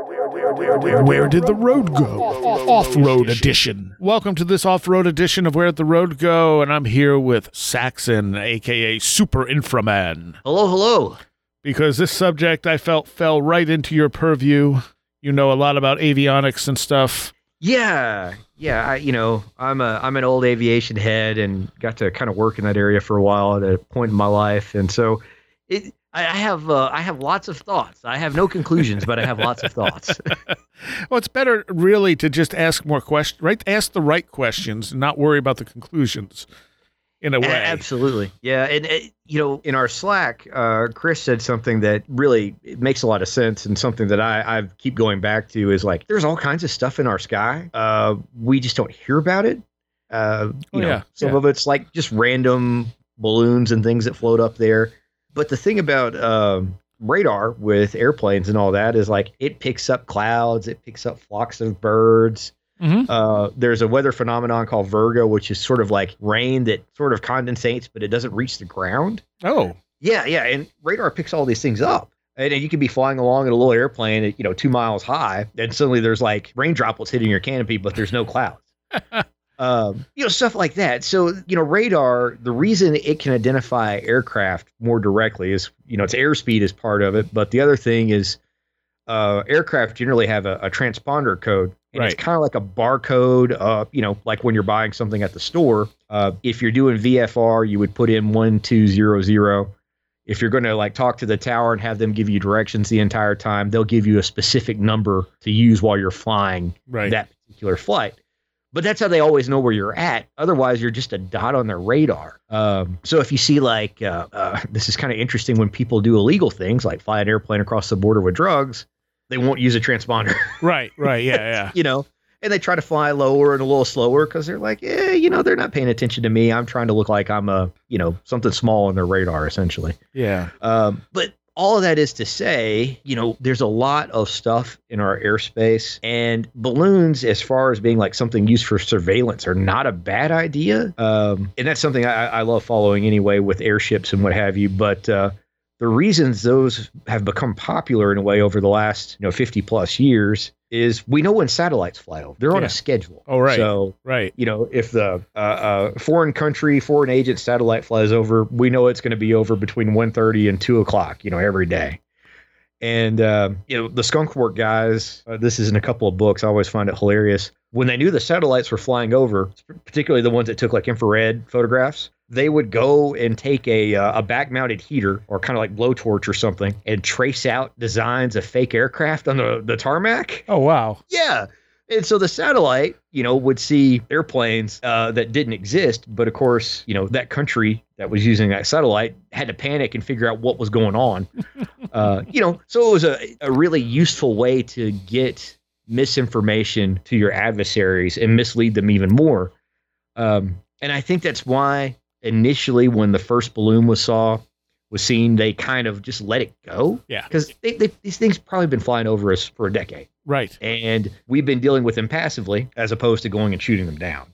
Where did the road go? Off road edition. Welcome to this off road edition of Where Did the Road Go? And I'm here with Saxon, aka Super Inframan. Hello, hello. Because this subject I felt fell right into your purview. You know a lot about avionics and stuff. Yeah, yeah. I, you know, I'm a I'm an old aviation head and got to kind of work in that area for a while at a point in my life, and so it. I have uh, I have lots of thoughts. I have no conclusions, but I have lots of thoughts. Well, it's better really to just ask more questions, right? Ask the right questions and not worry about the conclusions in a way. Absolutely, yeah. And uh, you know, in our Slack, uh, Chris said something that really it makes a lot of sense, and something that I I keep going back to is like, there's all kinds of stuff in our sky. Uh, we just don't hear about it. Uh, you Oh, know, yeah, some yeah. of it's like just random balloons and things that float up there. But the thing about um, radar with airplanes and all that is like it picks up clouds, it picks up flocks of birds. Mhm. Uh, there's a weather phenomenon called virga, which is sort of like rain that sort of condensates, but it doesn't reach the ground. Oh, Yeah, yeah, and radar picks all these things up. And you can be flying along in a little airplane at, you know, two miles high, and suddenly there's like rain droplets hitting your canopy, but there's no clouds. um, you know, stuff like that. So, you know, radar, the reason it can identify aircraft more directly is, you know, its airspeed is part of it. But the other thing is, uh, aircraft generally have a, a transponder code. And Right. it's kind of like a barcode, uh, you know, like when you're buying something at the store. Uh, if you're doing VFR, you would put in 1200. If you're going to like talk to the tower and have them give you directions the entire time, they'll give you a specific number to use while you're flying right. that particular flight. But that's how they always know where you're at. Otherwise, you're just a dot on their radar. Um, so if you see like uh, uh, this is kind of interesting when people do illegal things like fly an airplane across the border with drugs, they won't use a transponder, right, right. Yeah, yeah. you know, and they try to fly lower and a little slower because they're like, eh, you know, they're not paying attention to me. I'm trying to look like I'm a, you know, something small on their radar essentially. Yeah. Um, but all of that is to say, you know, there's a lot of stuff in our airspace, and balloons, as far as being like something used for surveillance, are not a bad idea. Um, and that's something I, I love following anyway with airships and what have you. But uh, the reasons those have become popular in a way over the last, you know, 50 plus years is we know when satellites fly over. They're on Yeah. a schedule. Oh, right. So Right. you know, if the uh, uh, foreign country, foreign agent satellite flies over, we know it's going to be over between 1.30 and 2 o'clock, you know, every day. And, uh, you know, the skunk work guys, uh, this is in a couple of books. I always find it hilarious. When they knew the satellites were flying over, particularly the ones that took like infrared photographs, they would go and take a, uh, a back mounted heater or kind of like blowtorch or something and trace out designs of fake aircraft on the, the tarmac. Oh, wow. Yeah. And so the satellite, you know, would see airplanes uh, that didn't exist. But of course, you know, that country that was using that satellite had to panic and figure out what was going on. uh, you know, so it was a, a really useful way to get misinformation to your adversaries and mislead them even more. Um, and I think that's why initially when the first balloon was saw was seen, they kind of just let it go. Yeah. Because they, they, these things probably been flying over us for a decade Right. and we've been dealing with them passively as opposed to going and shooting them down.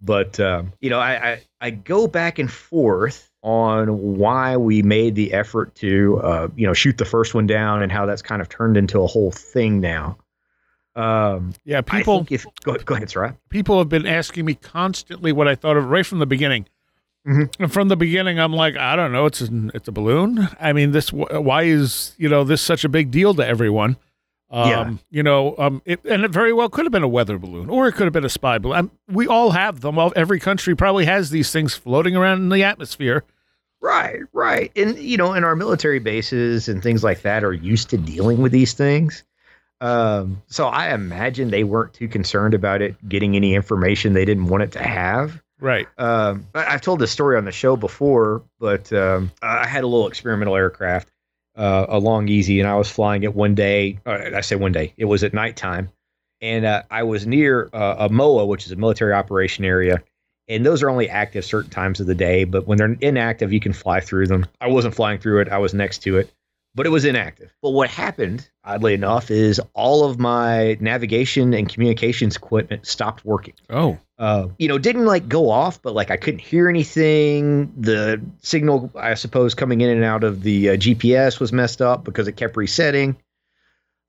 But um, you know, I, I I go back and forth on why we made the effort to uh, you know shoot the first one down and how that's kind of turned into a whole thing now. Um, Yeah. People if go, go ahead, Sarah. people have been asking me constantly what I thought of right from the beginning. Mhm. And from the beginning, I'm like, I don't know. It's an, it's a balloon. I mean, this. Why is you know this such a big deal to everyone? Um, Yeah. You know, um, it, and it very well could have been a weather balloon, or it could have been a spy balloon. Um, we all have them. Every country probably has these things floating around in the atmosphere. Right, right. And you know, and our military bases and things like that are used to dealing with these things. Um, so I imagine they weren't too concerned about it getting any information they didn't want it to have. Right. Um, I- I've told this story on the show before, but um, I had a little experimental aircraft, uh, a Long-EZ, and I was flying it one day. I say one day, it was at nighttime, and uh, I was near uh, a MOA, which is a military operation area. And those are only active certain times of the day, but when they're inactive, you can fly through them. I wasn't flying through it, I was next to it, but it was inactive. But what happened, oddly enough, is all of my navigation and communications equipment stopped working Oh. uh, you know, didn't like go off, but like I couldn't hear anything. The signal, I suppose, coming in and out of the uh, GPS was messed up because it kept resetting.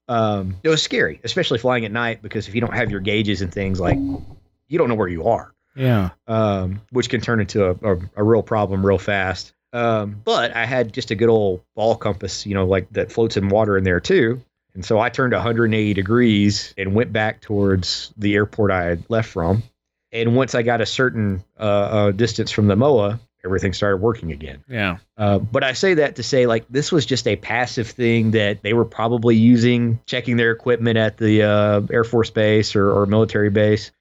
Um, it was scary, especially flying at night because if you don't have your gauges and things like, you don't know where you are, Yeah. um, which can turn into a, a, a real problem real fast. Um, but I had just a good old ball compass, you know, like that floats in water in there too. And so I turned 180 degrees and went back towards the airport I had left from. And once I got a certain uh, uh, distance from the MOA, everything started working again. Yeah. Uh, but I say that to say, like, this was just a passive thing that they were probably using, checking their equipment at the uh, Air Force base or, or military base.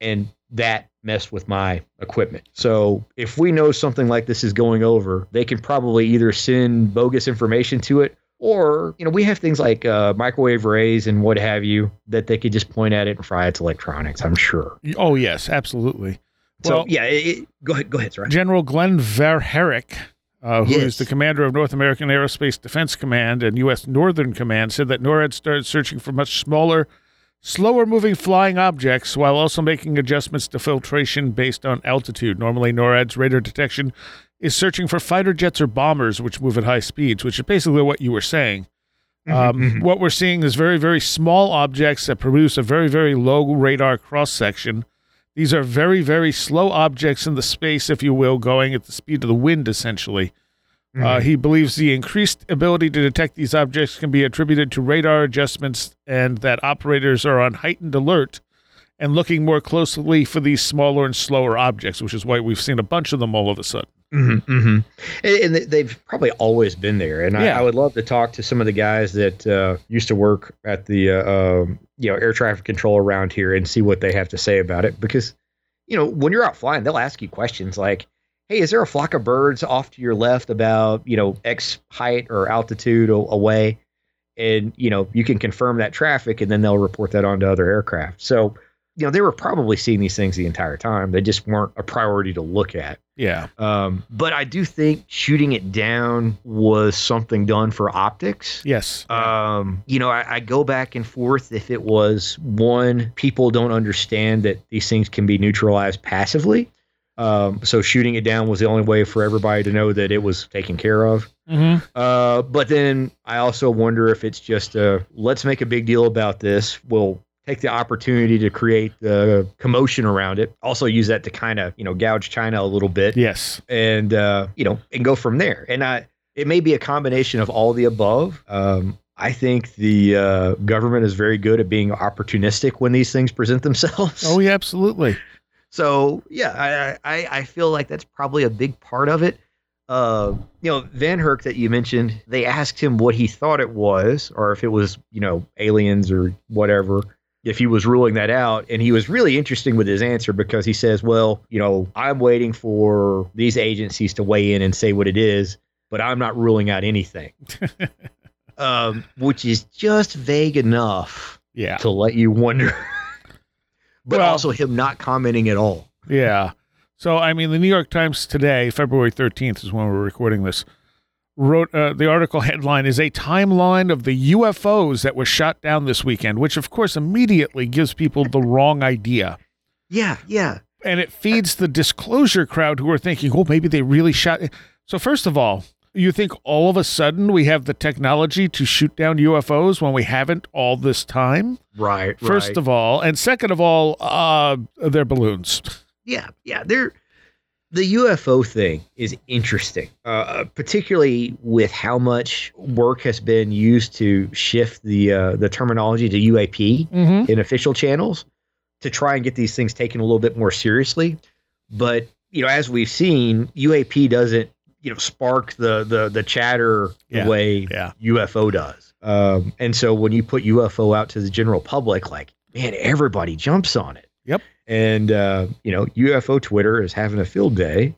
And that messed with my equipment. So if we know something like this is going over, they can probably either send bogus information to it or, you know, we have things like uh, microwave rays and what have you that they could just point at it and fry its electronics, I'm sure. Oh yes, absolutely. So, Well- yeah, it, it- go ahead. Go ahead, sorry. General Glen VanHerck, uh, who is Yes. the commander of North American Aerospace Defense Command and U.S. Northern Command, said that NORAD started searching for much smaller, slower moving flying objects while also making adjustments to filtration based on altitude. Normally, NORAD's radar detection is searching for fighter jets or bombers which move at high speeds, which is basically what you were saying. Um, Mhm, What we're seeing is very, very small objects that produce a very, very low radar cross section. These are very, very slow objects in the space, if you will, going at the speed of the wind, essentially. Mhm. Uh, he believes the increased ability to detect these objects can be attributed to radar adjustments and that operators are on heightened alert and looking more closely for these smaller and slower objects, which is why we've seen a bunch of them all of a sudden. hmm hmm And, and they- they've probably always been there. And Yeah. I, I would love to talk to some of the guys that uh, used to work at the uh, um, you know air traffic control around here and see what they have to say about it. Because you know when you're out flying, they'll ask you questions like, "Hey, is there a flock of birds off to your left about you know X height or altitude away?" And you know you can confirm that traffic, and then they'll report that onto other aircraft. So. You know, they were probably seeing these things the entire time. They just weren't a priority to look at. Yeah. Um, but I do think shooting it down was something done for optics. Yes. Um, you know, I, I go back and forth if it was one, people don't understand that these things can be neutralized passively. Um, so shooting it down was the only way for everybody to know that it was taken care of. hmm Uh, but then I also wonder if it's just a let's make a big deal about this. We'll take the opportunity to create the commotion around it. Also use that to kind of you know gouge China a little bit Yes. and uh, you know and go from there. And I it may be a combination of all the above. Um, I think the uh, government is very good at being opportunistic when these things present themselves. Oh, yeah, absolutely. So yeah, I, I I feel like that's probably a big part of it. Uh, you know, VanHerck that you mentioned, they asked him what he thought it was, or if it was you know aliens or whatever. If he was ruling that out, and he was really interesting with his answer because he says, "Well, you know, I'm waiting for these agencies to weigh in and say what it is, but I'm not ruling out anything." um, which is just vague enough Yeah. to let you wonder. But Well- also him not commenting at all. Yeah. So, I mean, the New York Times today, February 13th is when we're recording this, wrote uh, the article headline is a timeline of the UFOs that were shot down this weekend, which, of course, immediately gives people the wrong idea. Yeah, yeah. And it feeds the disclosure crowd who are thinking, oh, maybe they really shot. So, first of all, you think all of a sudden we have the technology to shoot down UFOs when we haven't all this time? Right. First of all. And second of all, uh, they're balloons. yeah, yeah. They're the UFO thing is interesting, uh, particularly with how much work has been used to shift the uh, the terminology to UAP Mm-hmm. in official channels to try and get these things taken a little bit more seriously. But you know, as we've seen, UAP doesn't you know spark the the the chatter Yeah, the way yeah. UFO does. Um, and so when you put UFO out to the general public, like man, everybody jumps on it. Yep. And uh, you know, UFO Twitter is having a field day.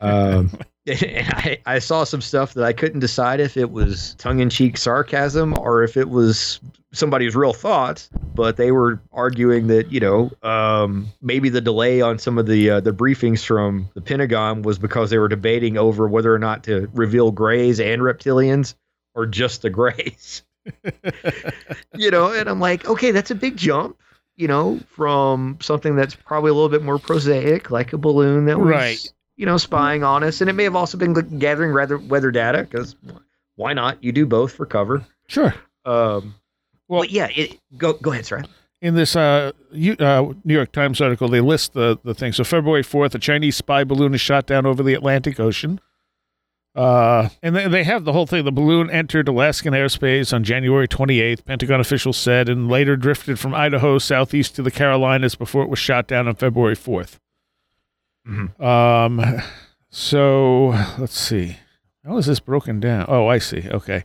Um, and I, I saw some stuff that I couldn't decide if it was tongue-in-cheek sarcasm or if it was somebody's real thoughts. But they were arguing that you know um, maybe the delay on some of the uh, the briefings from the Pentagon was because they were debating over whether or not to reveal grays and reptilians or just the grays. you know, and I'm like, okay, that's a big jump. You know, from something that's probably a little bit more prosaic, like a balloon that was, Right. you know, spying on us, and it may have also been gathering weather weather data because why not? You do both for cover. Sure. Um, Well- yeah. It, go go ahead, sir. In this uh, U- uh, New York Times article, they list the, the thing. So, February 4th, a Chinese spy balloon is shot down over the Atlantic Ocean. Uh, and they, they have the whole thing. The balloon entered Alaskan airspace on January 28th, Pentagon officials said, and later drifted from Idaho southeast to the Carolinas before it was shot down on February 4th. Mhm. Um, so, let's see. How is this broken down? Oh, I see. Okay.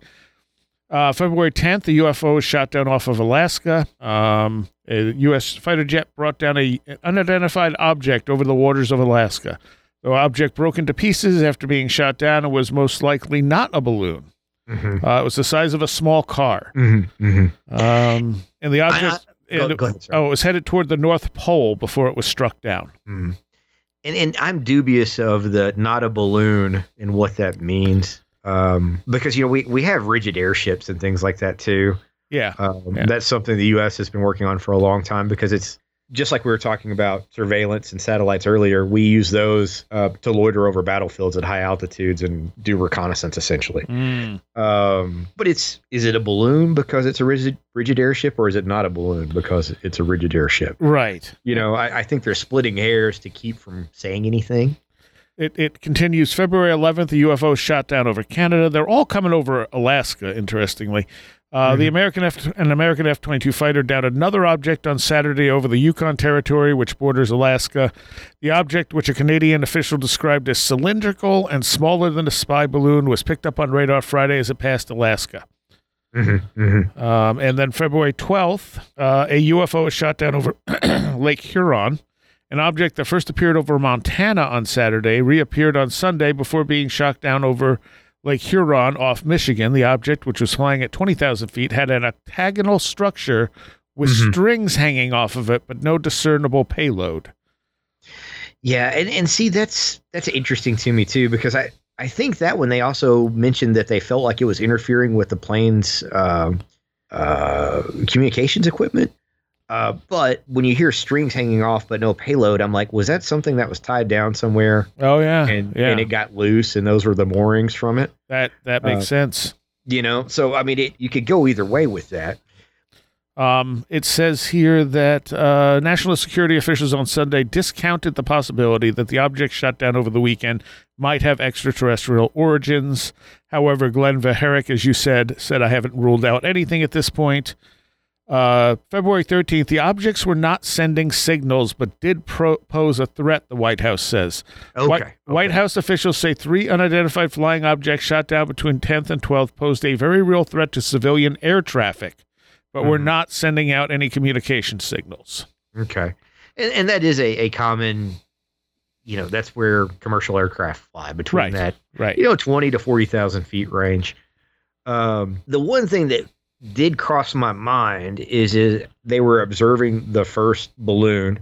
Uh, February 10th, the UFO was shot down off of Alaska. Um, a U.S. fighter jet brought down a an unidentified object over the waters of Alaska. The object broke into pieces after being shot down and was most likely not a balloon. Mm-hmm. Uh, it was the size of a small car. Mm-hmm. Mm-hmm. Um, and the object, Go, it- go ahead, oh, it was headed toward the North Pole before it was struck down. Mm. And and I'm dubious of the not a balloon and what that means. Um, because you know we, we have rigid airships and things like that too. Yeah. Um, Yeah. That's something the U.S. has been working on for a long time because it's just like we were talking about surveillance and satellites earlier. We use those uh, to loiter over battlefields at high altitudes and do reconnaissance essentially. Mm. Um, but it's is it a balloon because it's a rigid rigid airship or is it not a balloon because it's a rigid airship? Right. You know, I, I think they're splitting hairs to keep from saying anything. It, it continues February 11th. The UFO shot down over Canada. They're all coming over Alaska. Interestingly, uh, the Mhm. American F an American F 22 fighter downed another object on Saturday over the Yukon Territory, which borders Alaska. The object, which a Canadian official described as cylindrical and smaller than a spy balloon, was picked up on radar Friday as it passed Alaska. Mm-hmm, mm-hmm. Um, and then February 12th, uh, a UFO was shot down over Lake Huron. An object that first appeared over Montana on Saturday reappeared on Sunday before being shot down over Lake Huron off Michigan. The object, which was flying at 20,000 feet, had an octagonal structure with Mhm. strings hanging off of it, but no discernible payload. Yeah, and, and see that's that's interesting to me too because I I think that when they also mentioned that they felt like it was interfering with the plane's um uh, communications equipment. Uh, but when you hear strings hanging off but no payload, I'm like, was that something that was tied down somewhere Oh, yeah. and yeah. and it got loose and those were the moorings from it? that, that makes uh, sense. You know, so I mean, it, you could go either way with that. Um, it says here that uh, national security officials on Sunday discounted the possibility that the object shot down over the weekend might have extraterrestrial origins. However, Glen VanHerck, as you said, said I haven't ruled out anything at this point. Uh, February 13th, the objects were not sending signals, but did pro- pose a threat, the White House says. Okay. White, White. House officials say three unidentified flying objects shot down between 10th and 12th posed a very real threat to civilian air traffic, but were Mhm. not sending out any communication signals. Okay. And, and that is a, a common, you know, that's where commercial aircraft fly between Right. that, Right. you know, 20 to 40,000 feet range. Um, the one thing that did cross my mind is, is they were observing the first balloon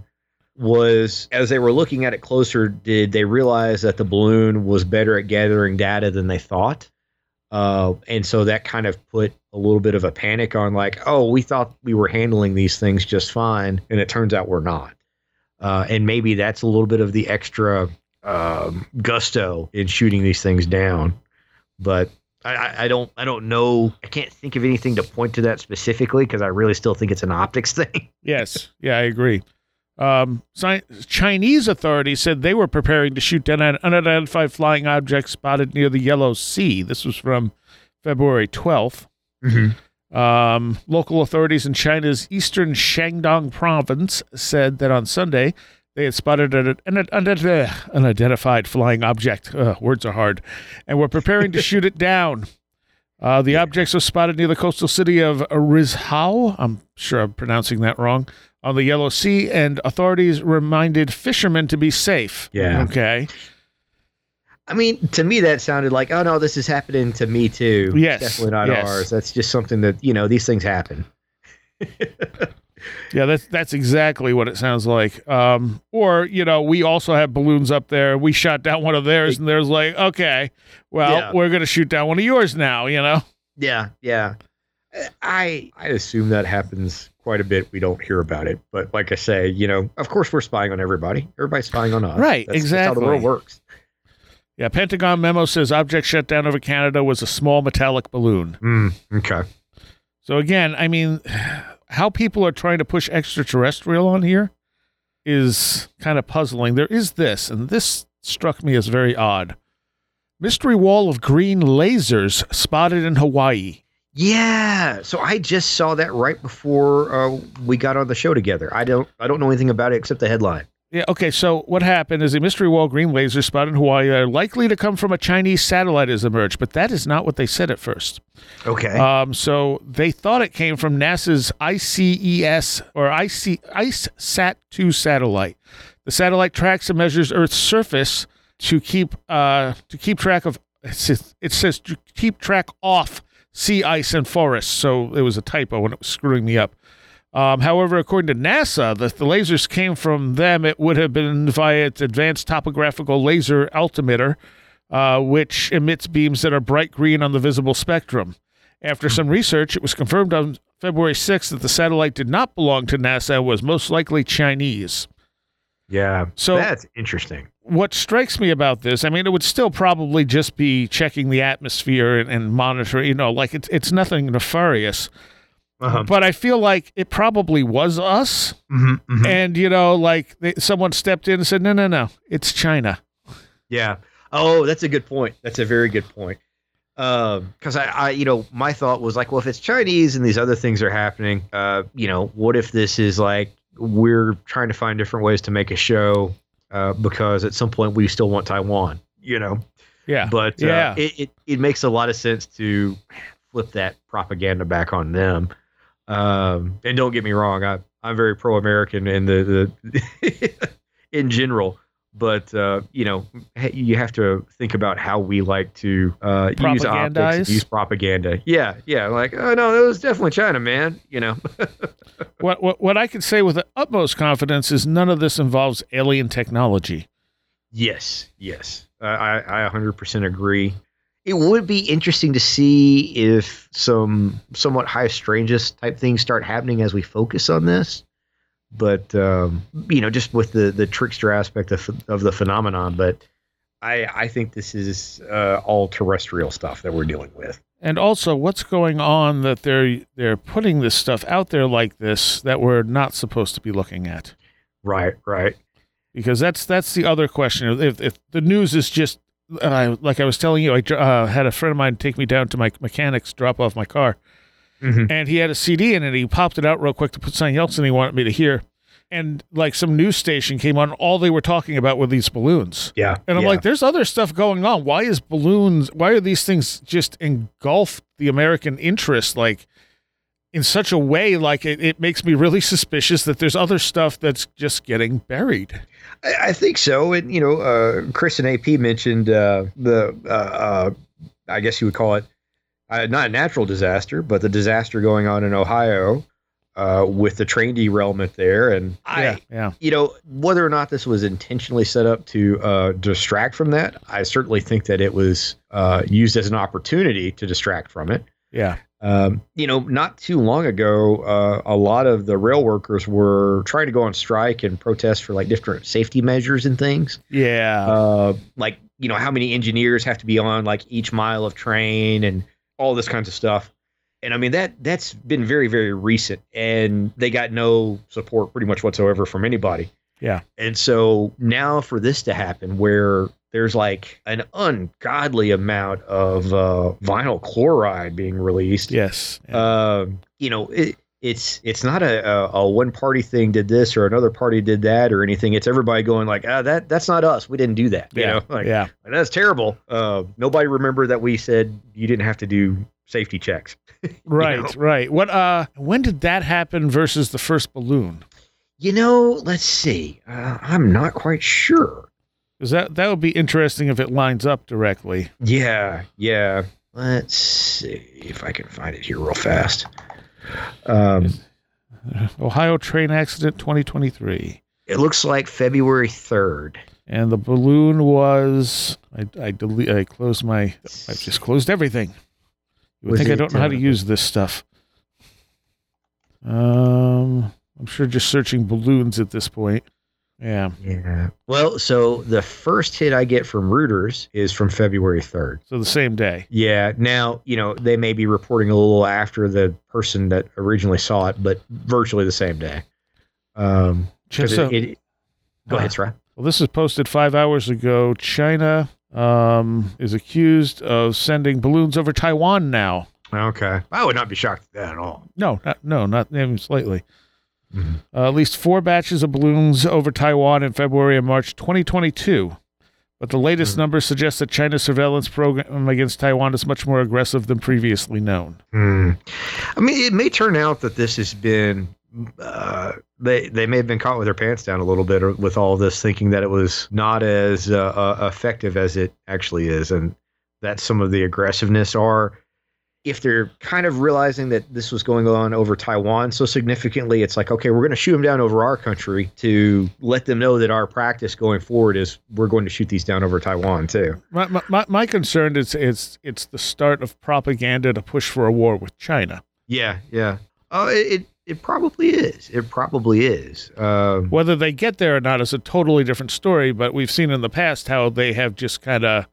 was as they were looking at it closer, did they realize that the balloon was better at gathering data than they thought? Uh, and so that kind of put a little bit of a panic on like, oh, we thought we were handling these things just fine, and it turns out we're not. Uh, and maybe that's a little bit of the extra um, gusto in shooting these things down. But I, I, don't, I don't know. I can't think of anything to point to that specifically because I really still think it's an optics thing. Yes. Yeah, I agree. Um, sci- Chinese authorities said they were preparing to shoot down an unidentified flying object spotted near the Yellow Sea. This was from February 12th. Um, local authorities in China's eastern Shandong province said that on Sunday they had spotted an an- an- unidentified flying object. Ugh, words are hard, and were preparing to shoot it down. Uh, the objects were spotted near the coastal city of Rizhao. I'm sure I'm pronouncing that wrong. On the Yellow Sea, and authorities reminded fishermen to be safe. Yeah. Okay. I mean, to me, that sounded like, oh no, this is happening to me too. Yes, definitely not yes. ours. That's just something that you know these things happen. Yeah, that's that's exactly what it sounds like. Um, or you know, we also have balloons up there. We shot down one of theirs, and there's like, okay, well, Yeah. we're gonna shoot down one of yours now. You know, Yeah, yeah. I I assume that happens quite a bit. We don't hear about it, but like I say, you know, of course we're spying on everybody. Everybody's spying on us. Right, That's, That's how the world works. yeah. Pentagon memo says object shut down over Canada was a small metallic balloon. Mm, okay. So again, I mean, how people are trying to push extraterrestrial on here is kind of puzzling. There is this, and this struck me as very odd. Mystery wall of green lasers spotted in Hawaii. Yeah, so I just saw that right before uh, we got on the show together. I don't, I don't know anything about it except the headline. Yeah, okay, so what happened is a mystery wall green laser spot in Hawaii are likely to come from a Chinese satellite has emerged, but that is not what they said at first. Okay. Um, so they thought it came from NASA's ICES or IC, ICESat 2 satellite. The satellite tracks and measures Earth's surface to keep uh, to keep track of it says, it says to keep track off sea ice and forests. So it was a typo when it was screwing me up. Um, however, according to NASA, the, the lasers came from them. It would have been via its advanced topographical laser altimeter, uh, which emits beams that are bright green on the visible spectrum. After some research, it was confirmed on February 6th that the satellite did not belong to NASA and was most likely Chinese. yeah. So- that's interesting. What strikes me about this, I mean, it would still probably just be checking the atmosphere and, and monitoring, you know, like it's, it's nothing nefarious. Uh-huh. But I feel like it probably was us. Mm-hmm, And, you know, like they, someone stepped in and said, no, no, no, it's China. Yeah. Oh, that's a good point. That's a very good point. Because I, I, you know, my thought was like, well, if it's Chinese and these other things are happening, uh, you know, what if this is like we're trying to find different ways to make a show uh, because at some point we still want Taiwan, you know? Yeah. But uh, Yeah. it, it it makes a lot of sense to flip that propaganda back on them. Um, and don't get me wrong, I I'm very pro American in the the in general. But uh, you know, you have to think about how we like to uh, use optics, use propaganda. Yeah, yeah, like oh no, that was definitely China, man. You know, What, what, what I can say with the utmost confidence is none of this involves alien technology. Yes, yes, uh, I I 100% agree. It would be interesting to see if some somewhat high strangeness type things start happening as we focus on this. But um, you know, just with the the trickster aspect of of the phenomenon. But I I think this is uh, all terrestrial stuff that we're dealing with. And also, what's going on that they're they're putting this stuff out there like this that we're not supposed to be looking at? Right, right. Because that's that's the other question. If if the news is just uh, like I was telling you, I uh, had a friend of mine take me down to my mechanics, drop off my car, Mhm. and he had a CD in it. He popped it out real quick to put something else in he wanted me to hear. And like some news station came on, all they were talking about were these balloons. Yeah, And I'm yeah. like, there's other stuff going on. Why is balloons, why are these things just engulfed the American interest like in such a way? Like it, it makes me really suspicious that there's other stuff that's just getting buried. I, I think so. And you know, uh, Chris and AP mentioned uh, the, uh, uh, I guess you would call it uh, not a natural disaster, but the disaster going on in Ohio uh, with the train derailment there. And I, yeah. Yeah. you know, whether or not this was intentionally set up to uh, distract from that, I certainly think that it was uh, used as an opportunity to distract from it. Yeah. Um, you know, not too long ago, uh, a lot of the rail workers were trying to go on strike and protest for like different safety measures and things. Yeah. Uh, like, you know, how many engineers have to be on like each mile of train and all this kinds of stuff. And I mean that that's been very very recent, and they got no support pretty much whatsoever from anybody. Yeah. And so now for this to happen, where there's like an ungodly amount of uh, vinyl chloride being released, yes. um, you know, it, it's it's not a, a, a one party thing did this or another party did that or anything. It's everybody going like, ah, that that's not us. We didn't do that. You yeah. know, like, yeah. like, that's terrible. Uh, nobody remembered that we said you didn't have to do safety checks. Right. know? Right. What? Uh. When did that happen versus the first balloon? You know, let's see. Uh, I'm not quite sure. Because that that would be interesting if it lines up directly. Yeah, yeah. Let's see if I can find it here real fast. Um, Ohio train accident 2023. it looks like February 3rd. And the balloon was I I delete I closed my I've just closed everything. You would Was think I don't know how to uh, use this stuff. Um I'm sure just searching balloons at this point. Yeah. Yeah. Well, so the first hit I get from Reuters is from February 3rd. So the same day. Yeah. Now, you know, they may be reporting a little after the person that originally saw it, but virtually the same day. Um, So- it, it, go Uh, ahead, Sarah. Well, this is posted five hours ago. China um, is accused of sending balloons over Taiwan now. Okay. I would not be shocked at that at all. No, not, no, not even slightly. Mhm. Uh, at least four batches of balloons over Taiwan in February and March 2022. But the latest Hmm. numbers suggest that China's surveillance program against Taiwan is much more aggressive than previously known. Hmm. I mean, it may turn out that this has been. Uh, they they may have been caught with their pants down a little bit with all this, thinking that it was not as uh, uh, effective as it actually is, and that some of the aggressiveness are. If they're kind of realizing that this was going on over Taiwan so significantly, it's like, okay, we're going to shoot them down over our country to let them know that our practice going forward is we're going to shoot these down over Taiwan too. My, my- my, concern is it's, it's the start of propaganda to push for a war with China. Yeah, yeah. Oh, it it, it probably is. It probably is. Um, Whether they get there or not is a totally different story, but we've seen in the past how they have just kind of.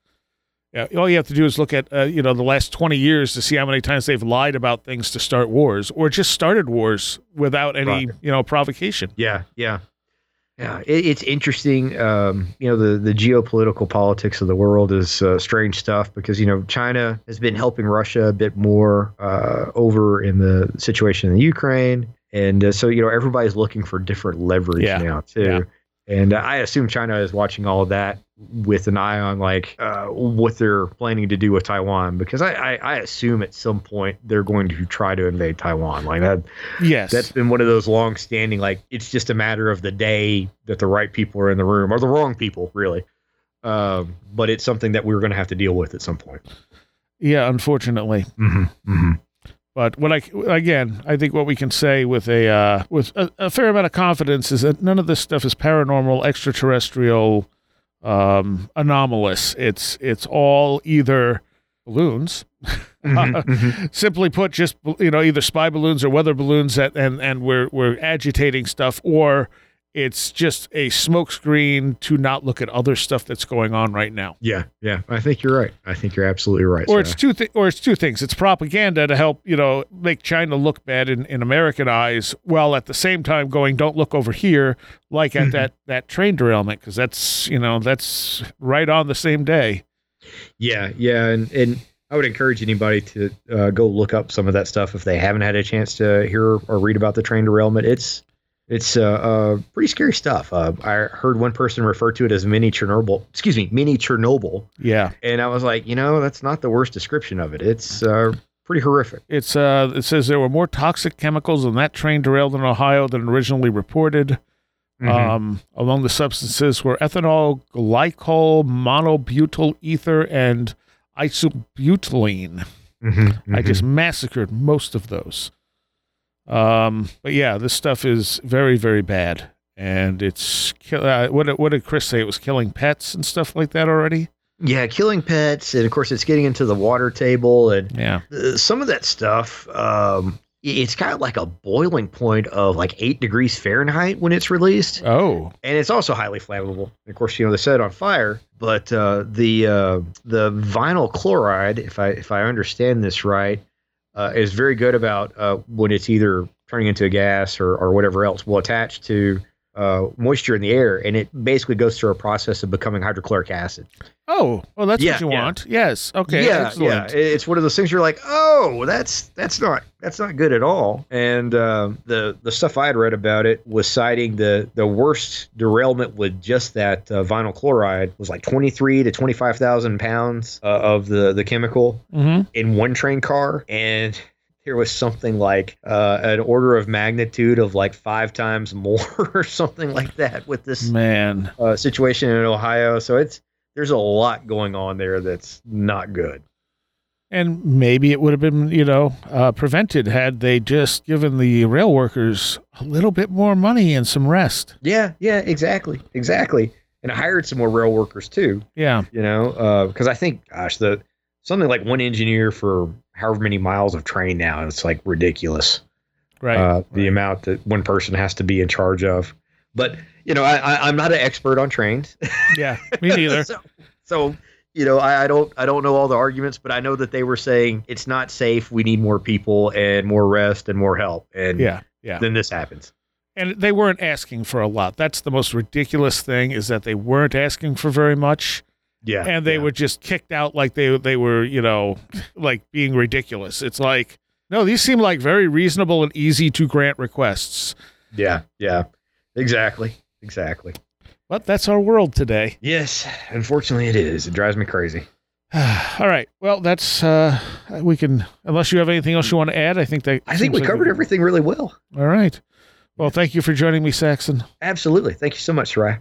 Yeah, all you have to do is look at uh, you know the last twenty years to see how many times they've lied about things to start wars, or just started wars without any Right. you know provocation. Yeah, yeah, yeah. It, it's interesting. Um, you know, the the geopolitical politics of the world is uh, strange stuff because you know China has been helping Russia a bit more uh, over in the situation in the Ukraine, and uh, so you know everybody's looking for different leverage Yeah, now too. yeah. And I assume China is watching all of that with an eye on like uh, what they're planning to do with Taiwan because I, I, I assume at some point they're going to try to invade Taiwan like that Yes, that's been one of those long standing like it's just a matter of the day that the right people are in the room or the wrong people really um, but it's something that we're going to have to deal with at some point yeah. Unfortunately, mm-hmm. Mm-hmm. But what I again, I think what we can say with a uh, with a, a fair amount of confidence is that none of this stuff is paranormal, extraterrestrial, um, anomalous. It's it's all either balloons, Mm-hmm. simply put, just you know, either spy balloons or weather balloons that and and we're we're agitating stuff, or it's just a smokescreen to not look at other stuff that's going on right now. yeah yeah i think you're right i think you're absolutely right or Sarah. it's two thi- or it's two things. It's propaganda to help you know make China look bad in, in American eyes, while at the same time going, don't look over here, like at Mhm. that that train derailment, because that's you know that's right on the same day. Yeah, yeah, and and I would encourage anybody to uh, go look up some of that stuff if they haven't had a chance to hear or read about the train derailment. It's it's uh, uh, pretty scary stuff. Uh, I heard one person refer to it as mini Chernobyl. Excuse me, mini Chernobyl, Yeah, and I was like, you know, that's not the worst description of it. It's uh, pretty horrific. it's uh it says there were more toxic chemicals in that train derailed in Ohio than originally reported. Mm-hmm. Um, among the substances were ethanol, glycol, monobutyl ether, and isobutylene. Mhm, I mhm. just massacred most of those. Um, but yeah, this stuff is very, very bad, and it's kill- uh, what what did Chris say? It was killing pets and stuff like that already. yeah, killing pets, and of course, it's getting into the water table and Yeah, uh, some of that stuff um it's got like a boiling point of like eight degrees fahrenheit when it's released. Oh, and it's also highly flammable. Of course you know they set it on fire. But uh, the uh, the vinyl chloride if i if i understand this right uh, is very good about uh, when it's either turning into a gas or, or whatever else will attach to uh, moisture in the air and it basically goes through a process of becoming hydrochloric acid oh, well, that's Yeah, what you yeah. want. Yes. Okay. yeah, excellent. yeah. It's one of those things you're like, oh, that's that's not that's not good at all. And uh, the the stuff I had read about it was citing the the worst derailment with just that uh, vinyl chloride was like 23 to 25 thousand pounds uh, of the the chemical hmm in one train car, and there was something like uh, an order of magnitude of like five times more or something like that with this Man, uh, situation in Ohio. So it's there's a lot going on there that's not good. and maybe it would have been you know uh, prevented had they just given the rail workers a little bit more money and some rest. Yeah, yeah, exactly, exactly. And I hired some more rail workers too. Yeah. You know, because I think, gosh, the something like one engineer for however many miles of train now, and it's like ridiculous. Right. uh, the right. amount that one person has to be in charge of. But you know, I, I'm not an expert on trains. Yeah, me neither. so, so you know, I, I don't I don't know all the arguments, but I know that they were saying it's not safe. We need more people and more rest and more help. And yeah, yeah. then this happens. And they weren't asking for a lot. That's the most ridiculous thing is that they weren't asking for very much. Yeah, and they yeah. were just kicked out like they they were you know like being ridiculous. It's like no, these seem like very reasonable and easy to grant requests. Yeah, yeah, exactly, exactly. But that's our world today. Yes, unfortunately, it is. It drives me crazy. All right. Well, that's uh we can unless you have anything else you want to add. I think that I think we like covered a- everything really well. All right. Well, thank you for joining me, Saxon. Absolutely. Thank you so much, Sarai.